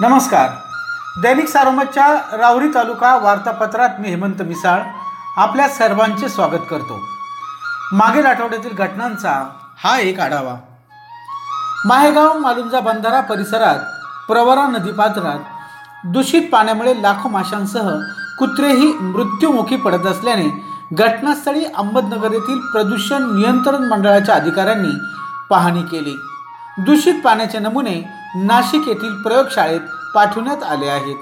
नमस्कार. दैनिक सारोमतच्या रावरी तालुका वार्तापत्रात मी हेमंत मिसाळ आपल्या सर्वांचे स्वागत करतो. मागील आठवड्यातील घटनांचा हा एक आढावा. माहेगाव मालुंजा बंधारा परिसरात प्रवरा नदीपात्रात दूषित पाण्यामुळे लाखो माशांसह कुत्रेही मृत्यूमुखी पडत असल्याने घटनास्थळी अहमदनगर येथील प्रदूषण नियंत्रण मंडळाच्या अधिकाऱ्यांनी पाहणी केली. दूषित पाण्याचे नमुने नाशिक येथील प्रयोगशाळेत पाठवण्यात आले आहेत.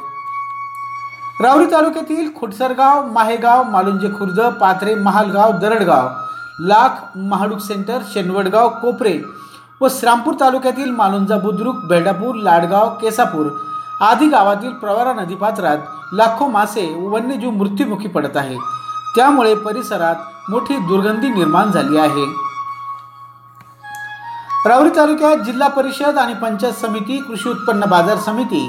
रावरी तालुक्यातील खुटसरगाव माहेगाव मालुंजे खुर्द पाथरे महालगाव दरडगाव लाख महाडूक सेंटर शेनवडगाव कोपरे व श्रामपूर तालुक्यातील मालुंजा बुद्रुक बेडापूर लाडगाव केसापूर आधी गावातील प्रवारा नदीपात्रात लाखो मासे वन्यजीव मृत्युमुखी पडत आहे त्यामुळे परिसरात मोठी दुर्गंधी निर्माण झाली आहे. राहुरी तालुक्यात जिल्हा परिषद आणि पंचायत समिती कृषी उत्पन्न बाजार समिती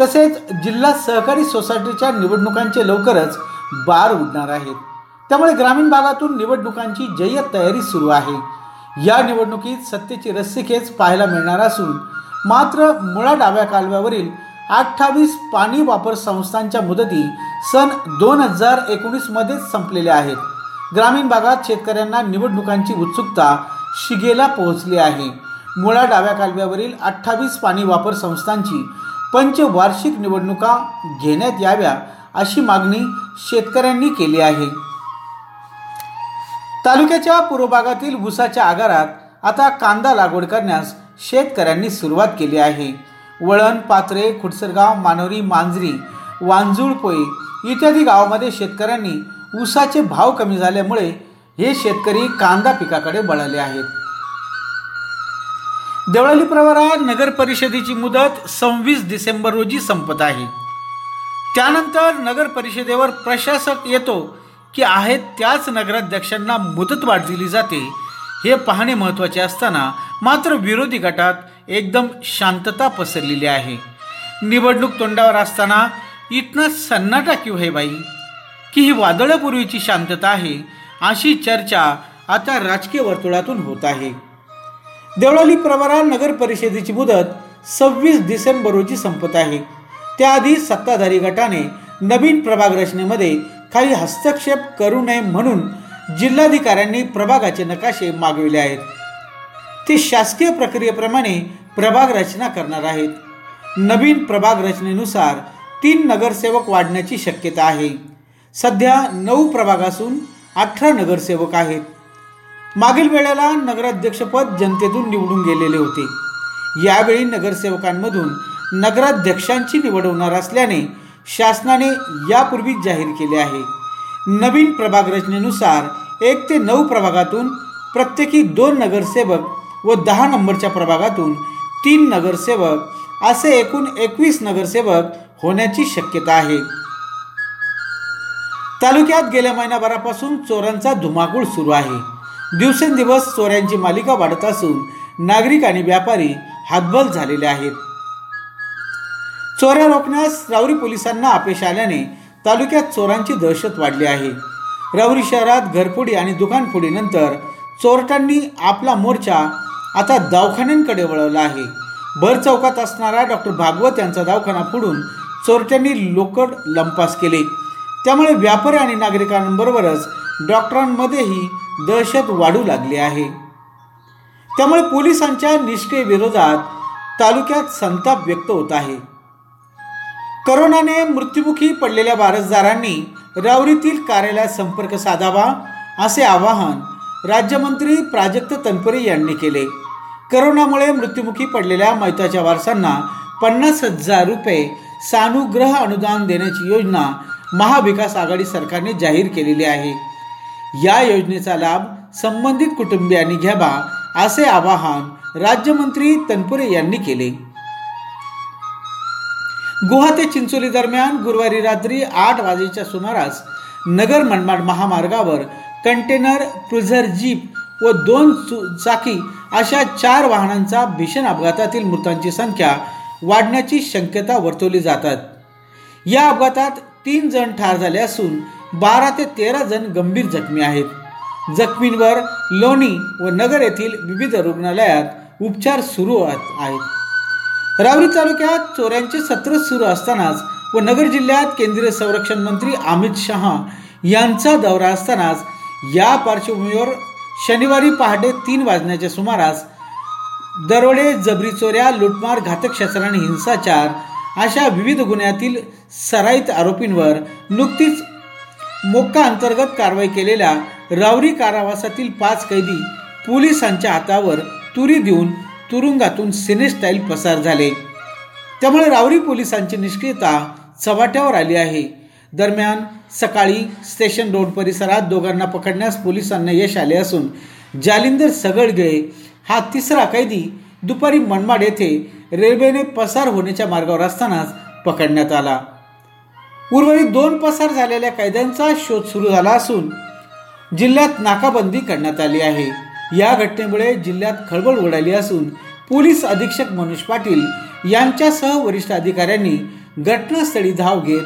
तसेच जिल्हा सहकारी सोसायटीच्या निवडणुकांचे लवकरच बार उडणार आहेत. त्यामुळे ग्रामीण भागातून निवडणुकांची जय्यत तयारी सुरू आहे. या निवडणुकीत सत्तेची रस्सीखेच पाहायला मिळणार असून मात्र मुळा डाव्या कालव्यावरील अठ्ठावीस पाणी वापर संस्थांच्या मुदती सन दोन हजार एकोणीसमध्येच संपलेल्या आहेत. ग्रामीण भागात शेतकऱ्यांना निवडणुकांची उत्सुकता शिगेला पोहोचली आहे. मुळा डाव्या कालव्यावरील अठ्ठावीस पाणी वापर संस्थांची पंचवार्षिक निवडणुका घेण्यात याव्या अशी मागणी शेतकऱ्यांनी केली आहे. तालुक्याच्या पूर्व भागातील ऊसाच्या आगारात आता कांदा लागवड करण्यास शेतकऱ्यांनी सुरुवात केली आहे. वळण पात्रे खुडसरगाव मानोरी मांजरी वांजुळपोई इत्यादी गावामध्ये शेतकऱ्यांनी ऊसाचे भाव कमी झाल्यामुळे हे शेतकरी कांदा पिकाकडे बळाले आहेत. देवळाली प्रवरा नगर परिषदेची मुदत सव्वीस डिसेंबर रोजी संपत आहे. त्यानंतर नगर परिषदेवर प्रशासक येतो की आहेत त्याच नगराध्यक्षांना मुदतवाढ दिली जाते. हे पाहणे महत्त्वाचे असताना मात्र विरोधी गटात एकदम शांतता पसरलेली आहे. निवडणूक तोंडावर असताना इतना सन्नाटा क्यू है बाई की ही वादळापूर्वीची शांतता आहे अशी चर्चा आता राजकीय वर्तुळातून होत आहे. देवळाली प्रवरा नगर परिषदेची मुदत सव्वीस डिसेंबर रोजी संपत आहे. त्याआधी सत्ताधारी गटाने नवीन प्रभाग रचनेमध्ये काही हस्तक्षेप करू नये म्हणून जिल्हाधिकाऱ्यांनी प्रभागाचे नकाशे मागविले आहेत. ते शासकीय प्रक्रियेप्रमाणे प्रभाग रचना करणार आहेत. नवीन प्रभाग रचनेनुसार तीन नगरसेवक वाढण्याची शक्यता आहे. सध्या नऊ प्रभाग असून अठरा नगरसेवक आहेत. मागील वेळेला नगराध्यक्षपद जनतेतून निवडून गेलेले होते. यावेळी नगरसेवकांमधून नगराध्यक्षांची निवड होणार असल्याने शासनाने यापूर्वीच जाहीर केले आहे. नवीन प्रभाग रचनेनुसार एक ते नऊ प्रभागातून प्रत्येकी दोन नगरसेवक व दहा नंबरच्या प्रभागातून तीन नगरसेवक असे एकूण एकवीस नगरसेवक होण्याची शक्यता आहे. तालुक्यात गेल्या महिनाभरापासून चोरांचा धुमाकूळ सुरू आहे. दिवसेंदिवस चोऱ्यांची मालिका वाढत असून नागरिक आणि व्यापारी हातबल झालेले आहेत. चोऱ्या रोखण्यास रावरी पोलिसांना अपयश आल्याने तालुक्यात चोरांची दहशत वाढली आहे. रावरी शहरात घरफोडी आणि दुकानफोडीनंतर चोरट्यांनी आपला मोर्चा आता दवाखान्यांकडे वळवला आहे. भर चौकात असणारा डॉक्टर भागवत यांचा दवाखाना फोडून चोरट्यांनी लोकड लंपास केले. त्यामुळे व्यापारी आणि नागरिकांबरोबरच डॉक्टरांमध्येही दहशत वाढू लागली आहे. त्यामुळे पोलिसांच्या निष्क्रिय विरोधात तालुक्यात संताप व्यक्त होत आहे. करोनाने मृत्युमुखी पडलेल्या वारसदारांनी रावरीतील कार्यालयात संपर्क साधावा असे आवाहन राज्यमंत्री प्राजक्त तनपुरे यांनी केले. करोनामुळे मृत्युमुखी पडलेल्या मैताच्या वारसांना पन्नास हजार रुपये सानुग्रह अनुदान देण्याची योजना महाविकास आघाडी सरकारने जाहीर केलेली आहे. या योजनेचा लाभ संबंधित कुटुंबियांनी घ्यावा असे आवाहन राज्यमंत्री तनपुरे यांनी केले. गुहा ते चिंचोली दरम्यान गुरुवारी रात्री आठ वाजेच्या सुमारास नगर मनमाड महामार्गावर कंटेनर क्रुझर जीप व दोन चाकी अशा चार वाहनांचा भीषण अपघातातील मृतांची संख्या वाढण्याची शक्यता वर्तवली जातात. या अपघातात तीन जण ठार झाले असून बारा ते तेरा जण गंभीर जखमी आहेत. जखमींवर लोणी व नगर येथील विविध रुग्णालयात उपचार सुरू आहेत. रावरी तालुक्यात चोऱ्यांचे सत्र सुरू असतानाच व नगर जिल्ह्यात केंद्रीय संरक्षण मंत्री अमित शहा यांचा दौरा असतानाच या पार्श्वभूमीवर शनिवारी पहाटे तीन वाजण्याच्या सुमारास दरोडे जबरी चोऱ्या लुटमार घातक शस्त्र आणि हिंसाचार अशा विविध गुन्ह्यातील सराईत आरोपींवर नुकतीच मोक्का अंतर्गत कारवाई केलेल्या रावरी कारावासातील पाच कैदी पोलिसांच्या हातावर तुरी देऊन तुरुंगातून सिनेस्टाईल पसार झाले. त्यामुळे रावरी पोलिसांची निष्क्रियता चव्हाट्यावर आली आहे. दरम्यान सकाळी स्टेशन रोड परिसरात दोघांना पकडण्यास पोलिसांना यश आले असून जालिंदर सगळगे हा तिसरा कैदी दुपारी मनमाड येथे रेल्वेने पसार होण्याच्या मार्गावर असतानाच पकडण्यात आला. उर्वरित दोन पसार झालेल्या कैद्यांचा शोध सुरू झाला असून जिल्ह्यात नाकाबंदी करण्यात आली आहे. या घटनेमुळे जिल्ह्यात खळबळ उडाली असून पोलीस अधीक्षक मनोज पाटील यांच्यासह वरिष्ठ अधिकाऱ्यांनी घटनास्थळी धाव घेत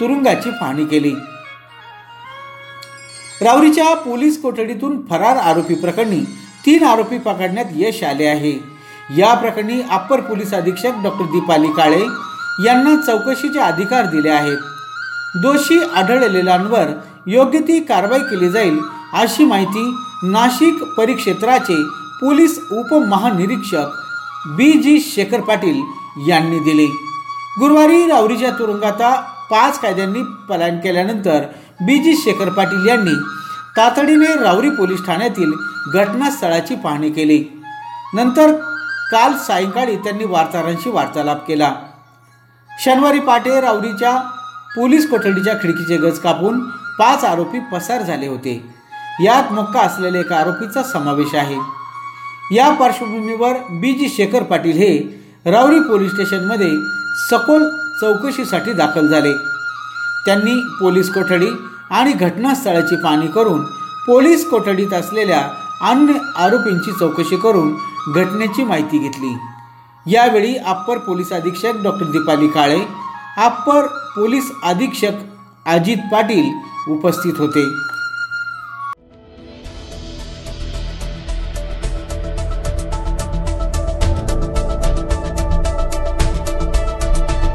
तुरुंगाची पाहणी केली. रावरीच्या पोलीस कोठडीतून फरार आरोपी प्रकरणी तीन आरोपी पकडण्यात यश आले आहे. या प्रकरणी अप्पर पोलीस अधीक्षक डॉक्टर दीपाली काळे यांना चौकशीचे अधिकार दिले आहेत. दोषी आढळलेल्यांवर योग्य ती कारवाई केली जाईल अशी माहिती नाशिक परिक्षेत्राचे पोलीस उपमहानिरीक्षक बी. जी. शेखर पाटील यांनी दिली. गुरुवारी रावरीच्या तुरुंगात पाच कायद्यांनी पलायन केल्यानंतर बी जी शेखर पाटील यांनी तातडीने रावरी पोलीस ठाण्यातील घटनास्थळाची पाहणी केली. नंतर काल सायंकाळी त्यांनी वार्ताहरांशी वार्तालाप केला. शनिवारी पाटे रावरीच्या पोलीस कोठडीच्या खिडकीचे गज कापून पाच आरोपी पसार झाले होते. यात मुक्का असलेल्या एका आरोपीचा समावेश आहे. या पार्श्वभूमीवर बी जी शेखर पाटील हे रावरी पोलीस स्टेशनमध्ये सखोल चौकशीसाठी दाखल झाले. त्यांनी पोलीस कोठडी आणि घटनास्थळाची पाहणी करून पोलीस कोठडीत असलेल्या अन्य आरोपींची चौकशी करून घटनेची माहिती घेतली. यावेळी अप्पर पोलीस अधीक्षक doctor Deepali Kale upper police अधीक्षक अजित पाटील उपस्थित होते.